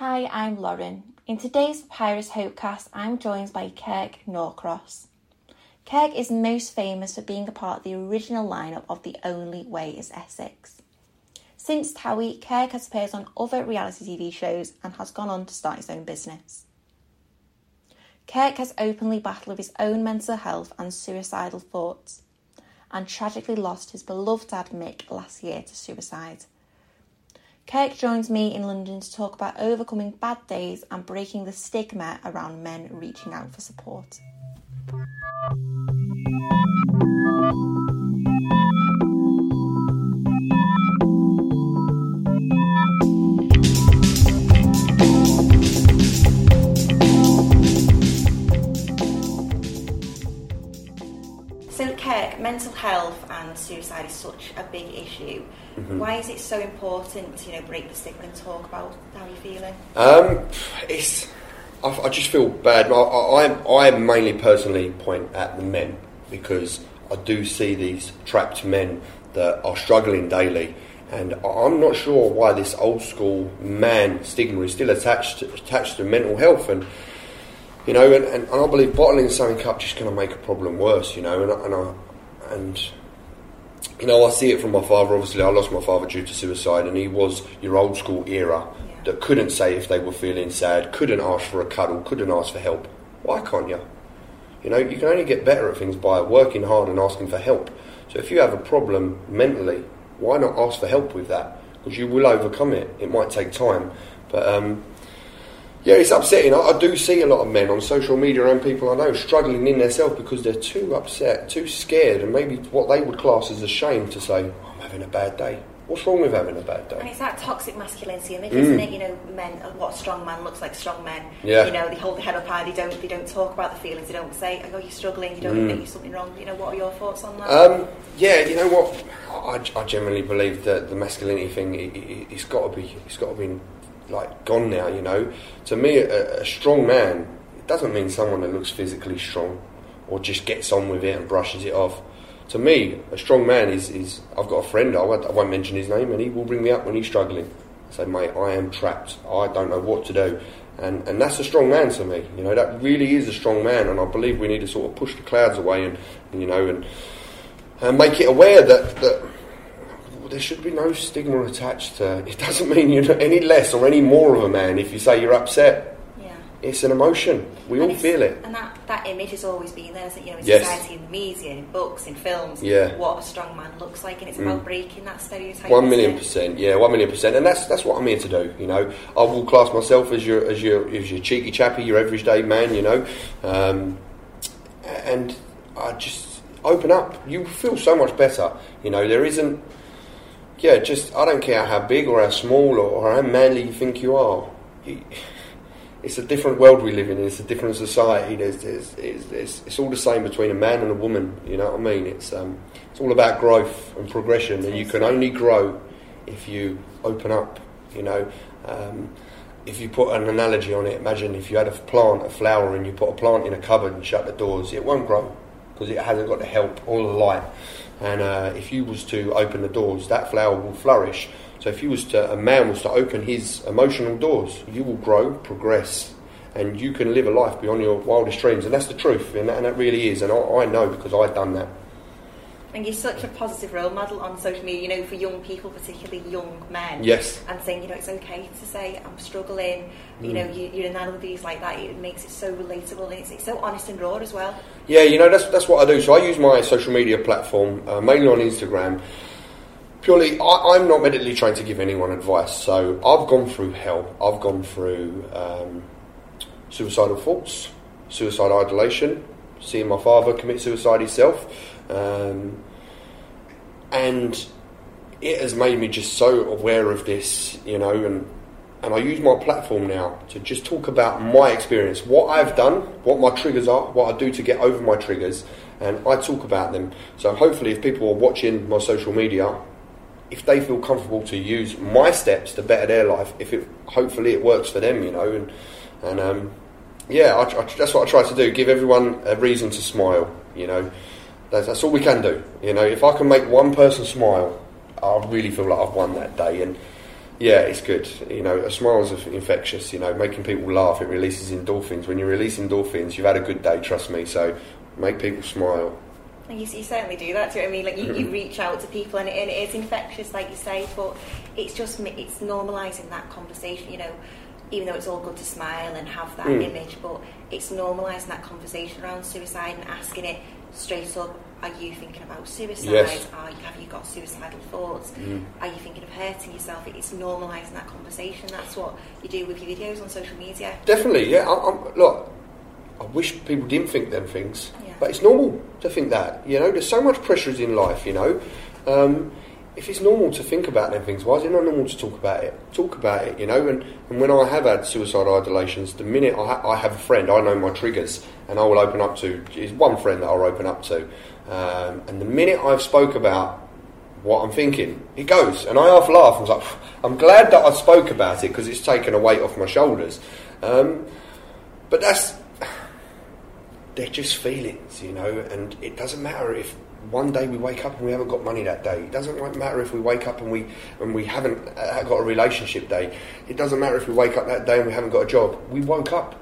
Hi, I'm Lauren. In today's Papyrus Hopecast, I'm joined by Kirk Norcross. Kirk is most famous for being a part of the original lineup of The Only Way is Essex. Since Towie, Kirk has appeared on other reality TV shows and has gone on to start his own business. Kirk has openly battled with his own mental health and suicidal thoughts, and tragically lost his beloved dad Mick last year to suicide. Kirk joins me in London to talk about overcoming bad days and breaking the stigma around men reaching out for support. Mental health and suicide is such a big issue. Mm-hmm. Why is it so important to you know break the stigma and talk about how you're feeling? Um, it's. I, I just feel bad. I, I, I mainly personally point at the men because I do see these trapped men that are struggling daily, and I'm not sure why this old school man stigma is still attached to, attached to mental health and. You know, and, and, and I believe bottling something up just going to make a problem worse. You know, and and I, and you know, I see it from my father. Obviously, I lost my father due to suicide, and he was your old school era Yeah. that couldn't say if they were feeling sad, couldn't ask for a cuddle, couldn't ask for help. Why can't you? You know, you can only get better at things by working hard and asking for help. So if you have a problem mentally, why not ask for help with that? Because you will overcome it. It might take time, but um, yeah, it's upsetting. I, I do see a lot of men on social media and people I know struggling in themselves because they're too upset, too scared, and maybe what they would class as a shame to say, "Oh, "I'm having a bad day." What's wrong with having a bad day? And it's that toxic masculinity image, Mm. isn't it? You know, men, uh, what a strong man looks like strong men. Yeah. You know, they hold their head up high, they don't, they don't talk about the feelings, they don't say, oh, you're struggling, you don't Mm. admit you're something wrong. You know, what are your thoughts on that? Um, yeah, you know what? I, I generally believe that the masculinity thing, it, it, it's got to be, it's got to be like gone now. You know, to me, a, a strong man it doesn't mean someone that looks physically strong or just gets on with it and brushes it off. To me, a strong man is, is I've got a friend, I won't, I won't mention his name, and he will bring me up when he's struggling. Say, mate, I am trapped. I don't know what to do. And, and that's a strong man to me. You know, that really is a strong man, and I believe we need to sort of push the clouds away and, you know, and, and make it aware that, that there should be no stigma attached to it. Doesn't mean you're any less or any more of a man if you say you're upset. yeah. It's an emotion. We And all feel it. And that, that image has always been there, isn't it? You know, in Yes. society, in the media, in books, in films, Yeah. what a strong man looks like, and it's Mm. about breaking that stereotype. Million percent, yeah, one million percent, and that's that's what I'm here to do. You know, I will class myself as your as your as your cheeky chappy, your everyday man. You know, um, and I just open up. You feel so much better. You know, there isn't. Yeah, just I don't care how big or how small or, how manly you think you are. It's a different world we live in. It's a different society. There's, there's, it's, it's, it's all the same between a man and a woman. You know what I mean? It's um, it's all about growth and progression, and you can only grow if you open up. You know, um, if you put an analogy on it, imagine if you had a plant, a flower, and you put a plant in a cupboard and shut the doors, it won't grow because it hasn't got the help or the light. And uh, if you was to open the doors, that flower will flourish. So if you was to, a man was to open his emotional doors, you will grow, progress, and you can live a life beyond your wildest dreams. And that's the truth, and that, and that really is. And I, I know because I've done that. And you're such a positive role model on social media, you know, for young people, particularly young men. Yes. And saying, you know, it's okay to say, I'm struggling, you Mm. know, you, you're analogies like that, it makes it so relatable and it's, it's so honest and raw as well. Yeah, you know that's that's what I do. So I use my social media platform uh, mainly on Instagram. Purely, I, I'm not medically trained to give anyone advice. So I've gone through hell. I've gone through um, suicidal thoughts, suicide idolation, seeing my father commit suicide himself, um, and it has made me just so aware of this, you know, and and I use my platform now to just talk about my experience, what I've done, what my triggers are, what I do to get over my triggers, and I talk about them. So hopefully, if people are watching my social media, if they feel comfortable to use my steps to better their life, if it hopefully it works for them, you know, and and um, yeah, I, I, that's what I try to do: give everyone a reason to smile. You know, that's, that's all we can do. You know, if I can make one person smile, I really feel like I've won that day, and Yeah, it's good. You know, a smile's infectious. You know, making people laugh, it releases endorphins. When you release endorphins, you've had a good day. Trust me. So, make people smile. You, you certainly do that. Do you know what I mean? Like you, you reach out to people, and it, and it is infectious, like you say. But it's just it's normalising that conversation. You know, even though it's all good to smile and have that Mm. image, but it's normalising that conversation around suicide and asking it straight up. Are you thinking about suicide? Yes. Are you, have you got suicidal thoughts? Mm. Are you thinking of hurting yourself? It's normalising that conversation. That's what you do with your videos on social media. Definitely, yeah. I, I'm, look, I wish people didn't think them things, Yeah. but it's normal to think that. You know, there's so much pressures in life. You know, um, if it's normal to think about them things, why is it not normal to talk about it? Talk about it. You know, and, and when I have had suicide ideations, the minute I, ha- I have a friend, I know my triggers, and I will open up to. Is one friend that I'll open up to, um, and the minute I've spoke about what I'm thinking. It goes, and I half laugh. I was like, I'm glad that I spoke about it because it's taken a weight off my shoulders. Um, but that's they're just feelings, you know, and it doesn't matter if one day we wake up and we haven't got money that day. It doesn't matter if we wake up and we and we haven't uh, got a relationship day. It doesn't matter if we wake up that day and we haven't got a job. We woke up.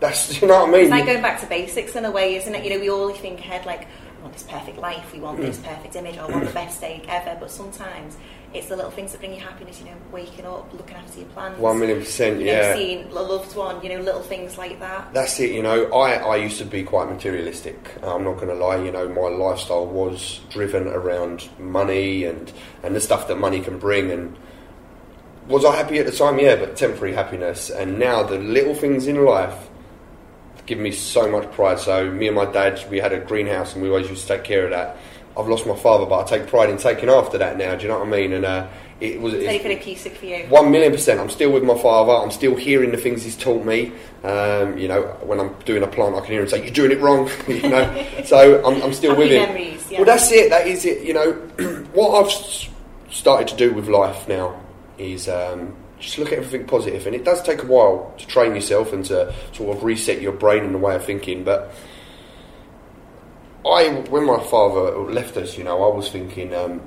That's you know what I mean. It's like going back to basics in a way, isn't it? You know, we all think ahead like, I want this perfect life, we want this Mm. perfect image, I want the best day ever. But sometimes it's the little things that bring you happiness, you know, waking up, looking after your plans. One million percent, you know, yeah. seeing a loved one, you know, little things like that. That's it, you know. I, I used to be quite materialistic. I'm not going to lie, you know, my lifestyle was driven around money and, and the stuff that money can bring. And was I happy at the time? Yeah, but temporary happiness. And now the little things in life give me so much pride. So, me and my dad, we had a greenhouse and we always used to take care of that. I've lost my father, but I take pride in taking after that now. Do you know what I mean? And uh, it was. Very, it's- very basic for you. one million percent. I'm still with my father. I'm still hearing the things he's taught me. Um, you know, when I'm doing a plant, I can hear him say, "You're doing it wrong." you know, so I'm, I'm still Happy with him. memories, yeah. Well, that's it. That is it. You know, what I've started to do with life now is um, just look at everything positive. positive, and it does take a while to train yourself and to sort of reset your brain and the way of thinking, but. I, when my father left us, you know, I was thinking, um,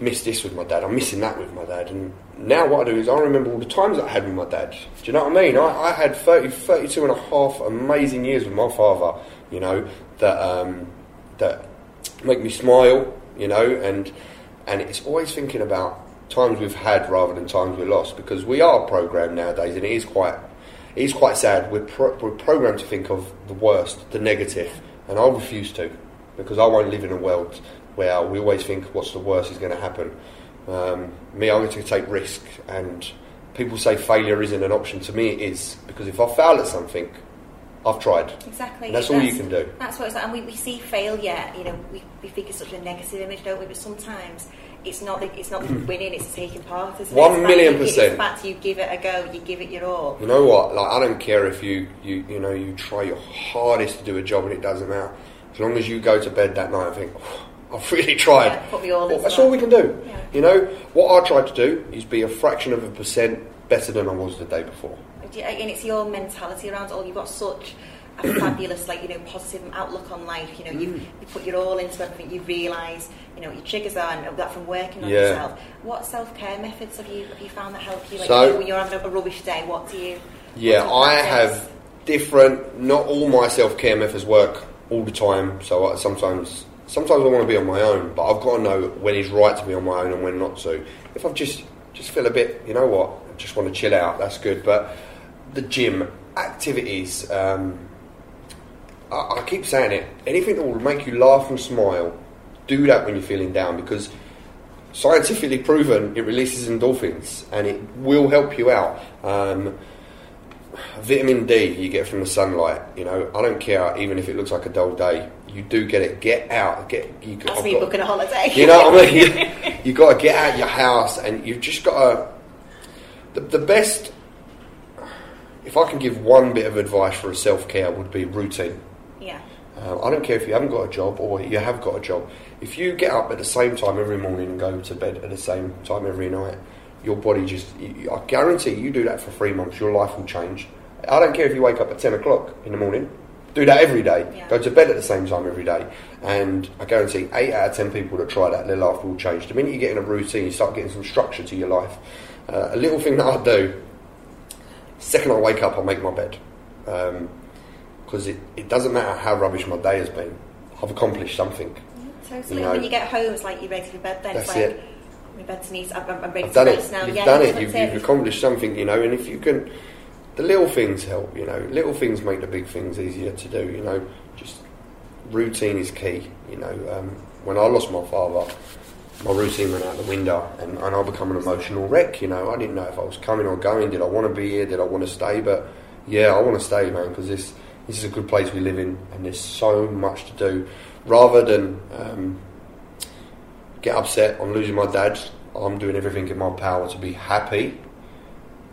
missed this with my dad. I'm missing that with my dad. And now what I do is I remember all the times I had with my dad. Do you know what I mean? I, I had 30, 32 and a half amazing years with my father, you know, that, um, that make me smile, you know, and, and it's always thinking about times we've had rather than times we lost because we are programmed nowadays and it is quite, it is quite sad. We're, pro- we're programmed to think of the worst, the negative, and I refuse to because I won't live in a world where we always think what's the worst is going to happen. Um, me, I'm going to take risk, and people say failure isn't an option. To me, it is because if I fail at something, I've tried. Exactly. And that's all you can do. That's what it's like. And we, we see failure, you know, we, we think it's such a negative image, don't we? But sometimes it's not the, it's not hmm. winning, it's taking part, isn't One it? Million the fact you- percent. It's fact you give it a go, you give it your all. You know what? Like I don't care if you, you you know you try your hardest to do a job and it doesn't matter. As long as you go to bed that night and think, "Oh, I've really tried. Yeah, put me all Well, that's that. all we can do. Yeah. You know what I tried to do is be a fraction of a percent better than I was the day before. And it's your mentality around it all. You've got such a fabulous, like, you know, positive outlook on life. You know, you, Mm. you put your all into everything. You realise, you know, what your triggers are and that from working on Yeah. yourself. What self-care methods have you have you found that help you? Like, So- you know, when you're having a, a rubbish day, what do you... Yeah, do you I have different. Not all my self care methods work all the time. So I, sometimes, sometimes I want to be on my own, but I've got to know when it's right to be on my own and when not to. If I've just just feel a bit, you know what, I just want to chill out. That's good. But the gym activities, um, I, I keep saying it. Anything that will make you laugh and smile, do that when you're feeling down because scientifically proven it releases endorphins and it will help you out. Um, vitamin D you get from the sunlight. You know, I don't care even if it looks like a dull day. You do get it. Get out. Get you. That's I've me got- booking a holiday. you know what I mean? you got to get out of your house, and you've just got to. The, the best. If I can give one bit of advice for a self care, would be routine. Yeah. Uh, I don't care if you haven't got a job or you have got a job. If you get up at the same time every morning and go to bed at the same time every night, your body just. I guarantee you do that for three months, your life will change. I don't care if you wake up at 10 o'clock in the morning. Do that every day. Yeah. Go to bed at the same time every day. And I guarantee 8 out of 10 people that try that, their life will change. The minute you get in a routine, you start getting some structure to your life. Uh, a little thing that I do. Second I wake up, I make my bed because it, it doesn't matter how rubbish my day has been. I've accomplished something. Totally. You know- when you get home, it's like you're ready for bed. Then it's like it. my bed's needs. I'm, I'm ready I've done it. now. You've yeah, done it. You've, it. you've accomplished something, you know. And if you can, the little things help. You know, little things make the big things easier to do. You know, just routine is key. You know, um, when I lost my father, my routine went out the window, and, and I become an emotional wreck. You know, I didn't know if I was coming or going. Did I want to be here? Did I want to stay? But yeah, I want to stay, man, because this this is a good place we live in, and there's so much to do. Rather than um, get upset on losing my dad, I'm doing everything in my power to be happy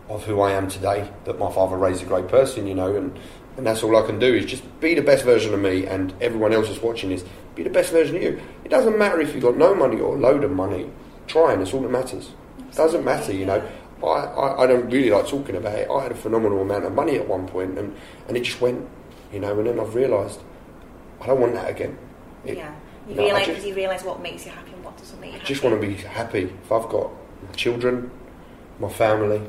of who I am today. That my father raised a great person, you know, and, and that's all I can do is just be the best version of me, and everyone else that's watching is be the best version of you. It doesn't matter if you've got no money or a load of money. Trying, that's all that matters. It doesn't matter, you know. I, I, I don't really like talking about it. I had a phenomenal amount of money at one point, and, and it just went, you know. And then I've realised I don't want that again. It- yeah. You no, realise just- you realise what makes you happy and what doesn't make you happy. I happy. just want to be happy. If I've got my children, my family,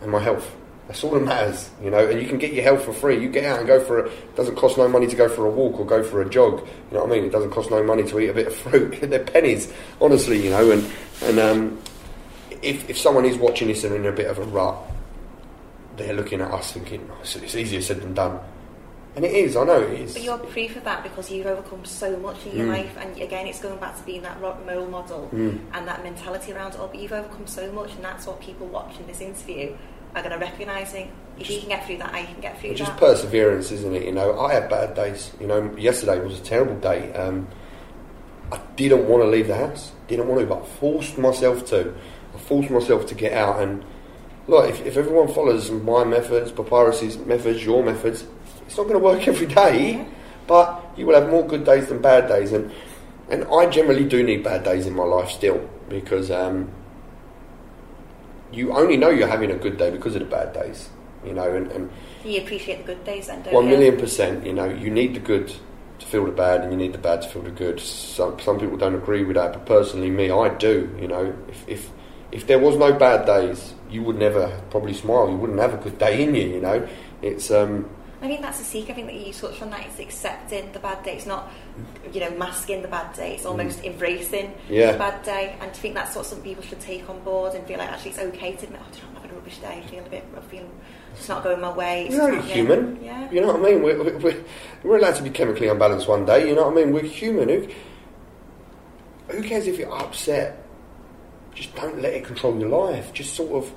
and my health, that's all that matters, you know. And you can get your health for free. You get out and go for a. It doesn't cost no money to go for a walk or go for a jog. You know what I mean? It doesn't cost no money to eat a bit of fruit. They're pennies, honestly, you know. And and um, if if someone is watching this and in a bit of a rut, they're looking at us thinking, oh, it's, it's easier said than done. And it is. I know it is. But you're proof of that because you've overcome so much in your Mm. life, and again, it's going back to being that ro- role model Mm. and that mentality around it all. But you've overcome so much, and that's what people watching this interview are going to recognising. If you can get through that, I can get through It's just perseverance, isn't it? You know, I had bad days. You know, yesterday was a terrible day. Um, I didn't want to leave the house. Didn't want to, but I forced myself to. I forced myself to get out. And look, if, if everyone follows my methods, Papyrus's methods, your methods, it's not going to work every day. Yeah. But you will have more good days than bad days. And and I generally do need bad days in my life still because um, you only know you're having a good day because of the bad days. You know, and, and you appreciate the good days, then, don't one you? million percent. You know, you need the good to feel the bad, and you need the bad to feel the good. Some some people don't agree with that, but personally, me, I do. You know, if if if there was no bad days, you would never probably smile. You wouldn't have a good day in you. You know, it's um I think that's the secret. I think that you touched on that. It's accepting the bad day. It's not, you know, masking the bad day. It's almost embracing Mm. Yeah. the bad day. And I think that's what some people should take on board and feel like actually it's okay to admit, oh, do you know, I'm having a rubbish day. I feel a bit, I feel it's not going my way. It's You're only human. Yeah. You know what I mean? We're, we're, we're allowed to be chemically unbalanced one day. You know what I mean? We're human. Who, who cares if you're upset? Just don't let it control your life. Just sort of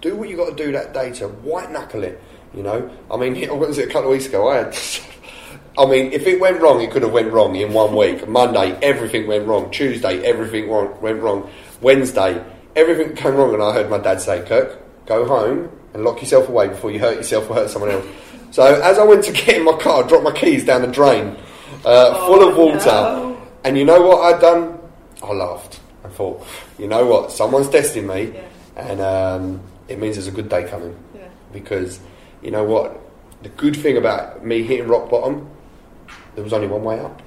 do what you got to do that day to white knuckle it. You know? I mean, what was it a couple of weeks ago? I had. I mean, if it went wrong, it could have went wrong in one week. Monday, everything went wrong. Tuesday, everything went went wrong. Wednesday, everything came wrong, and I heard my dad say, "Kirk, go home and lock yourself away before you hurt yourself or hurt someone else." So as I went to get in my car, I dropped my keys down the drain, uh, full of water. no. And you know what I'd done? I laughed I thought, you know what? Someone's testing me, Yeah. and um, it means there's a good day coming. Yeah. Because you know what? The good thing about me hitting rock bottom, there was only one way up.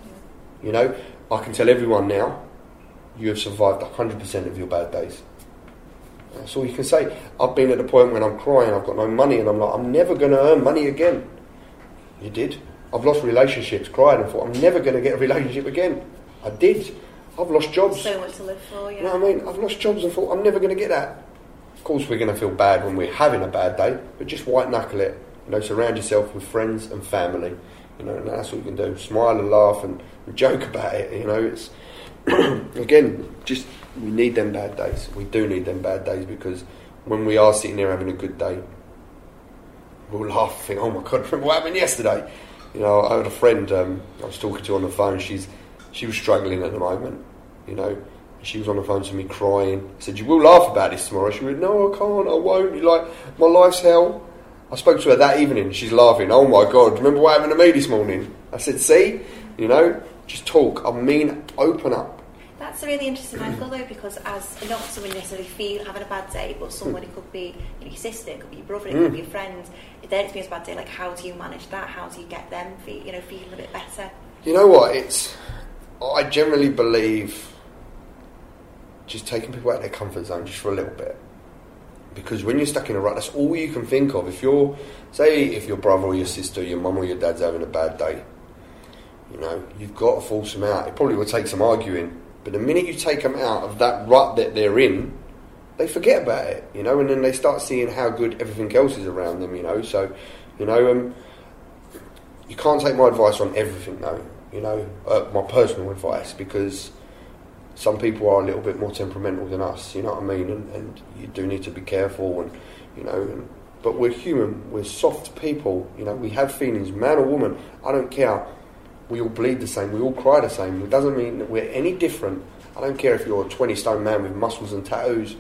You know, I can tell everyone now, you have survived 100% of your bad days. That's all you can say. I've been at the point when I'm crying, I've got no money, and I'm like, I'm never going to earn money again. You did. I've lost relationships, cried, and thought, I'm never going to get a relationship again. I did. I've lost jobs. So much to live for, yeah. You know what I mean? I've lost jobs and thought, I'm never going to get that. Of course, we're going to feel bad when we're having a bad day, but just white knuckle it. You know, surround yourself with friends and family. You know, and that's what you can do. Smile and laugh and, and joke about it. You know, it's again, just we need them bad days. We do need them bad days because when we are sitting there having a good day, we'll laugh and think, "Oh my god, remember what happened yesterday?" You know, I had a friend um, I was talking to on the phone. She's she was struggling at the moment. You know, she was on the phone to me crying. I said, "You will laugh about this tomorrow." She went, "No, I can't. I won't." You like my life's hell. I spoke to her that evening. She's laughing. Oh my god! Remember what happened to me this morning? I said, "See, you know, just talk. I mean, open up." That's a really interesting angle though, because as not someone necessarily feel having a bad day, but someone it could be you know, your sister, it could be your brother, it could Mm. be your friend. If they're experiencing a bad day, like how do you manage that? How do you get them, feel, you know, feeling a bit better? You know what? It's I generally believe just taking people out of their comfort zone just for a little bit. Because when you're stuck in a rut, that's all you can think of. If you're, say, if your brother or your sister, your mum or your dad's having a bad day, you know, you've got to force them out. It probably will take some arguing, but the minute you take them out of that rut that they're in, they forget about it, you know, and then they start seeing how good everything else is around them, you know. So, you know, um, you can't take my advice on everything, though. You know, uh, my personal advice because some people are a little bit more temperamental than us. You know what I mean? And, and you do need to be careful, and you know. And, but we're human. We're soft people. You know, we have feelings, man or woman. I don't care. We all bleed the same. We all cry the same. It doesn't mean that we're any different. I don't care if you're a 20 stone man with muscles and tattoos.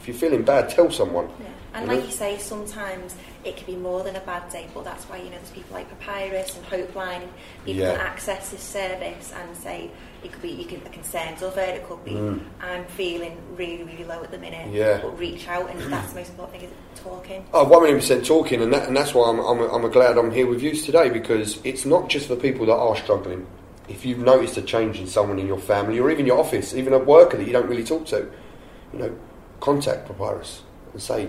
If you're feeling bad, tell someone. Yeah. And like you say, sometimes it can be more than a bad day, but that's why you know there's people like Papyrus and Hopeline, people Yeah. can access this service and say it could be you can the concerns of it, it could be Mm. I'm feeling really really low at the minute, Yeah. but reach out and that's the most important thing is talking. Oh, one hundred percent talking, and, that, and that's why I'm, I'm, I'm glad I'm here with you today because it's not just for people that are struggling. If you've noticed a change in someone in your family or even your office, even a worker that you don't really talk to, you know, contact Papyrus and say,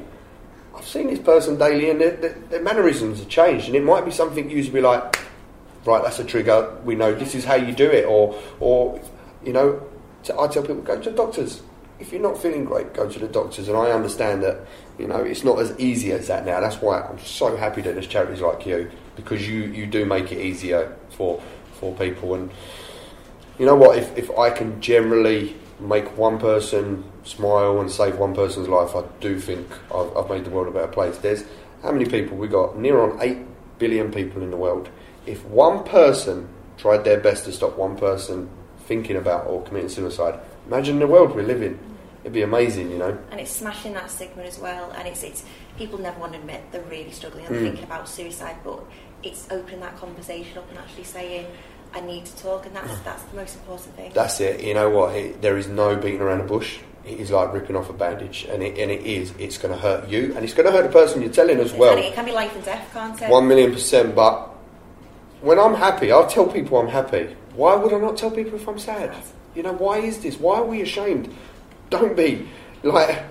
I've seen this person daily and their, their, their mannerisms have changed, and it might be something you to be like, right, that's a trigger. We know this is how you do it, or, or you know, I tell people go to the doctors. If you're not feeling great, go to the doctors. And I understand that, you know, it's not as easy as that now. That's why I'm so happy that there's charities like you because you, you do make it easier for for people. And you know what? If if I can generally make one person smile and save one person's life, I do think I've, I've made the world a better place. There's how many people we got? Near on eight billion people in the world. If one person tried their best to stop one person thinking about or committing suicide, imagine the world we live in. It'd be amazing, you know. And it's smashing that stigma as well. And it's it's people never want to admit they're really struggling and Mm. thinking about suicide, but it's opening that conversation up and actually saying, I need to talk, and that's that's the most important thing. That's it. You know what? It, there is no beating around the bush. It is like ripping off a bandage, and it, and it is. It's going to hurt you, and it's going to hurt the person you're telling as well. it can be life and death, can't it? One million percent. But when I'm happy, I'll tell people I'm happy. Why would I not tell people if I'm sad? You know, why is this? Why are we ashamed? Don't be. Like,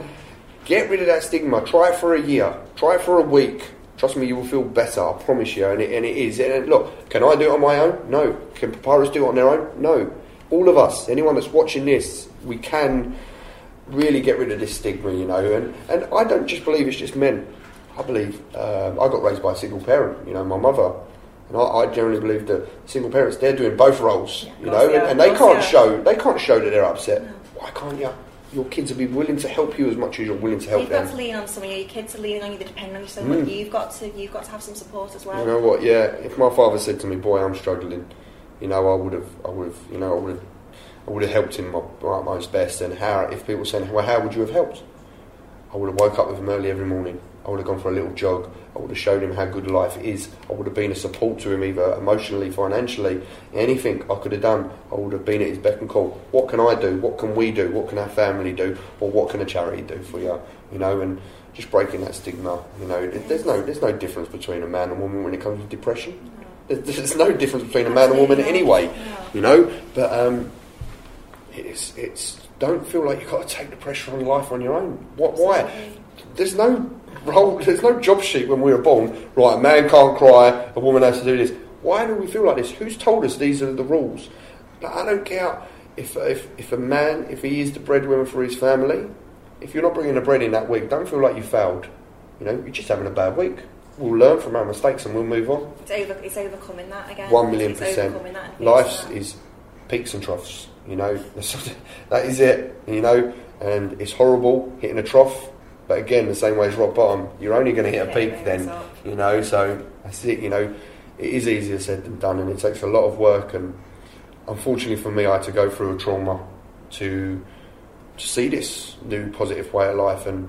get rid of that stigma. Try it for a year. Try it for a week. Trust me, you will feel better. I promise you. And it, and it is. And look, can I do it on my own? No. Can Papyrus do it on their own? No. All of us, anyone that's watching this, we can really get rid of this stigma, you know. And, and I don't just believe it's just men. I believe um, I got raised by a single parent, you know, my mother. And I, I generally believe that single parents, they're doing both roles, Yeah, you know, and, and they can't show they can't show that they're upset. No. Why can't you? Your kids will be willing to help you as much as you're willing to help them You've got to lean on someone. Your kids are leaning on you. They're depending on you so Mm. much. You've got to. You've got to have some support as well. You know what? Yeah, if my father said to me, "Boy, I'm struggling," you know, I would have, I would have, you know, I would have, I would have helped him my, my utmost best. And how, if people were saying, "Well, how would you have helped?" I would have woke up with him early every morning. I would have gone for a little jog. I would have showed him how good life is. I would have been a support to him, either emotionally, financially, anything I could have done. I would have been at his beck and call. What can I do? What can we do? What can our family do? Or what can a charity do for you? You know, and just breaking that stigma. You know, there's no there's no difference between a man and woman when it comes to depression. There's, there's no difference between a man and woman anyway. You know, but um, it's it's don't feel like you've got to take the pressure on life on your own. What? Why? There's no role. There's no job sheet when we were born. Right, a man can't cry. A woman has to do this. Why do we feel like this? Who's told us these are the rules? Like, I don't care if if if a man if he is the breadwinner for his family. If you're not bringing the bread in that week, don't feel like you failed. You know, you're just having a bad week. We'll learn from our mistakes and we'll move on. It's over. It's overcoming that again. One million percent. Life is peaks and troughs. You know, That's- it. You know, and it's horrible hitting a trough. But again, the same way as rock bottom, you're only going to hit a peak then. You know, so that's it. You know, it is easier said than done, and it takes a lot of work. And unfortunately for me, I had to go through a trauma to to see this new positive way of life. And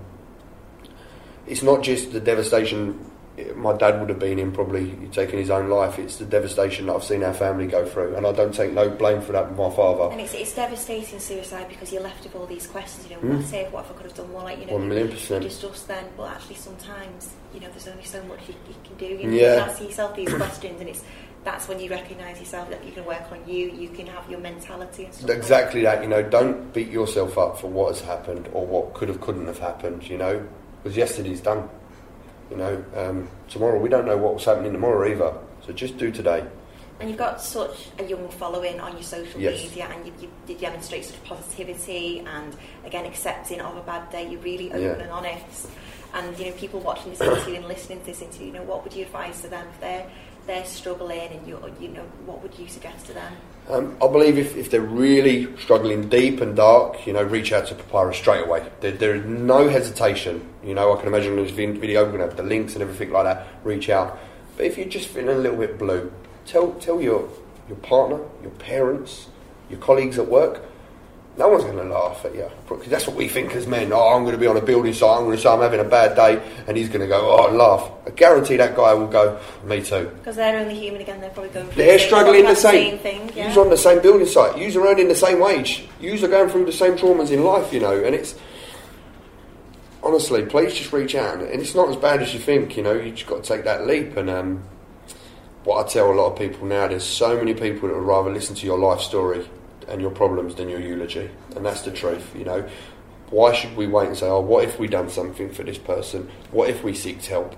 it's not just the devastation my dad would have been in probably taking his own life. It's the devastation that I've seen our family go through, and I don't take no blame for that with my father. And it's, it's devastating suicide because you're left with all these questions. You know, Mm. what if? What if I could have done more? Like you know, One million percent. percent. discuss then, but actually sometimes you know there's only so much you, you can do. You, Yeah. you ask yourself these questions, and it's that's when you recognise yourself that you can work on you. You can have your mentality and stuff. like Exactly that. You know, don't beat yourself up for what has happened or what could have, couldn't have happened. You know, because yesterday's done. You know, um, tomorrow we don't know what's happening tomorrow either. So just do today. And you've got such a young following on your social Yes. media, and you, you, you demonstrate such positivity and again accepting of a bad day. You're really open Yeah. and honest. And you know, people watching this interview and listening to this interview, you know, what would you advise to them if they're they're struggling, and you you know, what would you suggest to them? Um, I believe if, if they're really struggling deep and dark, you know, reach out to Papyrus straight away. There, there is no hesitation. You know, I can imagine in this video we're going to have the links and everything like that. Reach out. But if you're just feeling a little bit blue, tell tell your your partner, your parents, your colleagues at work. No one's going to laugh at you because that's what we think as men. Oh, I'm going to be on a building site. I'm going to say I'm having a bad day, and he's going to go, oh, and laugh. I guarantee that guy will go, me too. Because they're only human again. They're probably going. Through They're the struggling the have same. thing. Yeah. You're on the same building site. You're earning the same wage. You're going through the same traumas in life, you know. And it's honestly, please just reach out. And it's not as bad as you think, you know. You just got to take that leap. And um, what I tell a lot of people now, there's so many people that would rather listen to your life story and your problems than your eulogy. And that's the truth, you know. Why should we wait and say, oh, what if we done something for this person? What if we seeked help?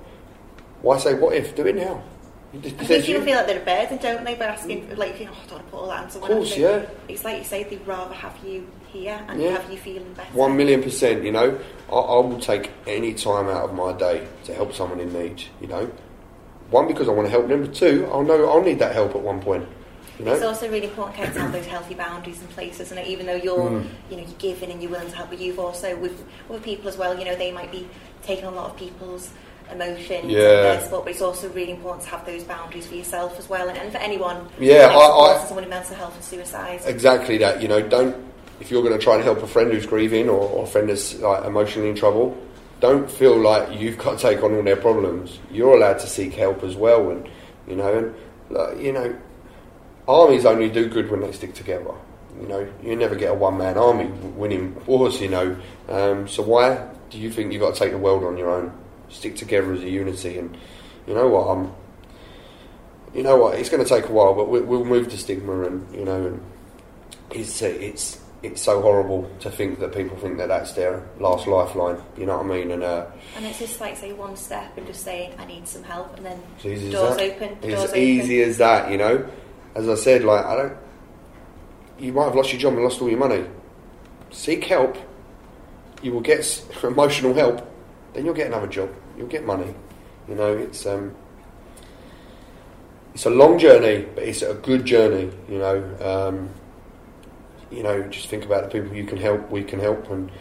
Why say, what if? Do it now. I think you- people feel like they're a burden, don't they? By asking, like, you know, oh, I don't want to put all that on someone. Of course, yeah. It's like you say, they'd rather have you here and Yeah. have you feeling better. One million percent, you know. I, I will take any time out of my day to help someone in need, you know. One, because I want to help them, but two, I'll know I'll need that help at one point, It's also really important Kirk, to have those healthy boundaries in place, isn't it? Even though you're, Mm. you know, you're giving and you're willing to help, but you've also with other people as well. You know, they might be taking on a lot of people's emotions, Yeah. and their support, but it's also really important to have those boundaries for yourself as well, and, and for anyone. Yeah, I- I- someone with mental health and suicide. Exactly that, you know. Don't if you're going to try and help a friend who's grieving or, or a friend that's like emotionally in trouble, don't feel like you've got to take on all their problems. You're allowed to seek help as well, and you know, and like, you know, armies only do good when they stick together. You know, you never get a one man army winning wars. You know, um, so why do you think you've got to take the world on your own? Stick together as a unity, and you know what? I'm. You know what? It's going to take a while, but we, we'll move the stigma, and you know, and it's uh, it's it's so horrible to think that people think that that's their last lifeline. You know what I mean? And uh, And it's just like say one step and just saying I need some help, and then it's easy the as doors open. The It's doors easy open. as that. You know, as I said, like I don't. You might have lost your job and lost all your money. Seek help. You will get emotional help. Then you'll get another job. You'll get money. You know, it's um. It's a long journey, but it's a good journey. You know, um, you know, just think about the people you can help, we can help, and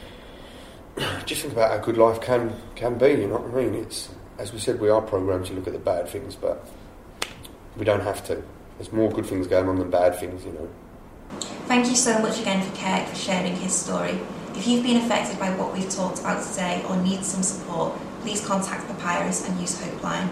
just think about how good life can can be. You know what I mean? It's as we said, we are programmed to look at the bad things, but we don't have to. There's more good things going on than bad things. You know. Thank you so much again for Kirk for sharing his story. If you've been affected by what we've talked about today or need some support, please contact Papyrus and use Hopeline.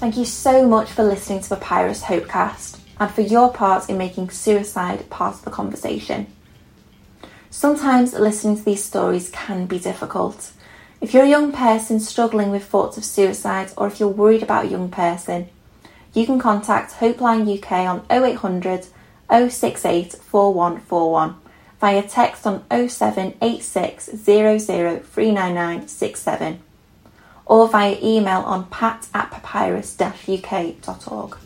Thank you so much for listening to Papyrus Hopecast and for your part in making suicide part of the conversation. Sometimes listening to these stories can be difficult. If you're a young person struggling with thoughts of suicide or if you're worried about a young person, you can contact Hopeline UK on 0800 068 4141 via text on 0786 00 or via email on pat at papyrus-uk.org.